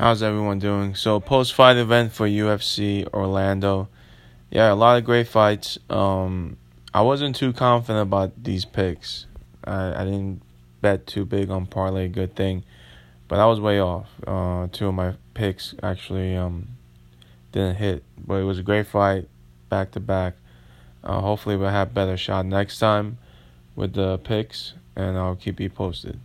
How's everyone doing? So post fight event for UFC Orlando. Yeah, a lot of great fights. Um, I wasn't too confident about these picks. I, I didn't bet too big on parlay. Good thing, but I was way off. Uh, two of my picks actually um didn't hit, but it was a great fight, back to back. Uh, hopefully we'll have better shot next time with the picks, and I'll keep you posted.